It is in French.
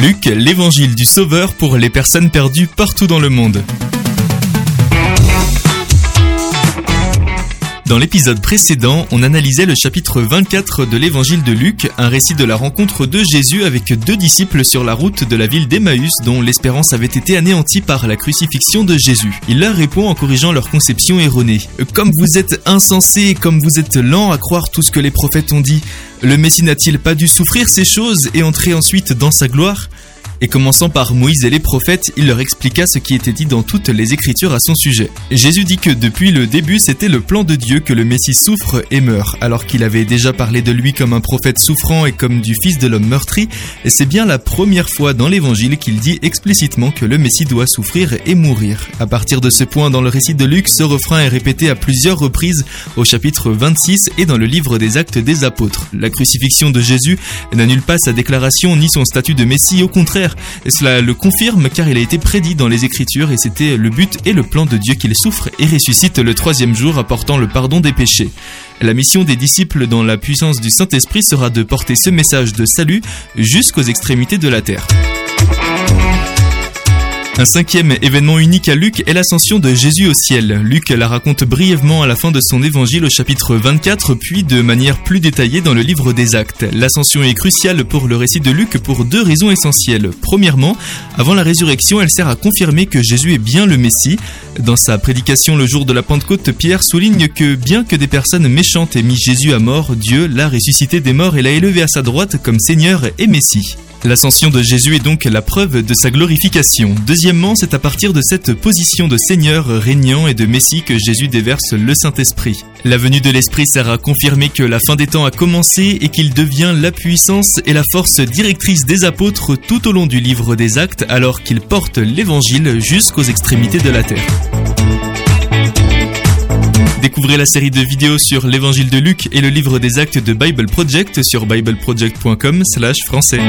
Luc, l'évangile du Sauveur pour les personnes perdues partout dans le monde. Dans l'épisode précédent, on analysait le chapitre 24 de l'évangile de Luc, un récit de la rencontre de Jésus avec deux disciples sur la route de la ville d'Emmaüs dont l'espérance avait été anéantie par la crucifixion de Jésus. Il leur répond en corrigeant leur conception erronée. Comme vous êtes insensés, comme vous êtes lents à croire tout ce que les prophètes ont dit, le Messie n'a-t-il pas dû souffrir ces choses et entrer ensuite dans sa gloire? Et commençant par Moïse et les prophètes, il leur expliqua ce qui était dit dans toutes les Écritures à son sujet. Jésus dit que depuis le début, c'était le plan de Dieu que le Messie souffre et meurt, alors qu'il avait déjà parlé de lui comme un prophète souffrant et comme du Fils de l'homme meurtri, et c'est bien la première fois dans l'Évangile qu'il dit explicitement que le Messie doit souffrir et mourir. À partir de ce point dans le récit de Luc, ce refrain est répété à plusieurs reprises au chapitre 26 et dans le livre des actes des apôtres. La crucifixion de Jésus n'annule pas sa déclaration ni son statut de Messie, au contraire, cela le confirme car il a été prédit dans les Écritures et c'était le but et le plan de Dieu qu'il souffre et ressuscite le troisième jour apportant le pardon des péchés. La mission des disciples dans la puissance du Saint-Esprit sera de porter ce message de salut jusqu'aux extrémités de la terre. Un cinquième événement unique à Luc est l'ascension de Jésus au ciel. Luc la raconte brièvement à la fin de son évangile au chapitre 24, puis de manière plus détaillée dans le livre des actes. L'ascension est cruciale pour le récit de Luc pour deux raisons essentielles. Premièrement, avant la résurrection, elle sert à confirmer que Jésus est bien le Messie. Dans sa prédication le jour de la Pentecôte, Pierre souligne que bien que des personnes méchantes aient mis Jésus à mort, Dieu l'a ressuscité des morts et l'a élevé à sa droite comme Seigneur et Messie. L'ascension de Jésus est donc la preuve de sa glorification. Deuxièmement, c'est à partir de cette position de Seigneur régnant et de Messie que Jésus déverse le Saint-Esprit. La venue de l'Esprit sert à confirmer que la fin des temps a commencé et qu'il devient la puissance et la force directrice des apôtres tout au long du livre des actes alors qu'ils portent l'Évangile jusqu'aux extrémités de la terre. Découvrez la série de vidéos sur l'évangile de Luc et le livre des actes de Bible Project sur bibleproject.com/français.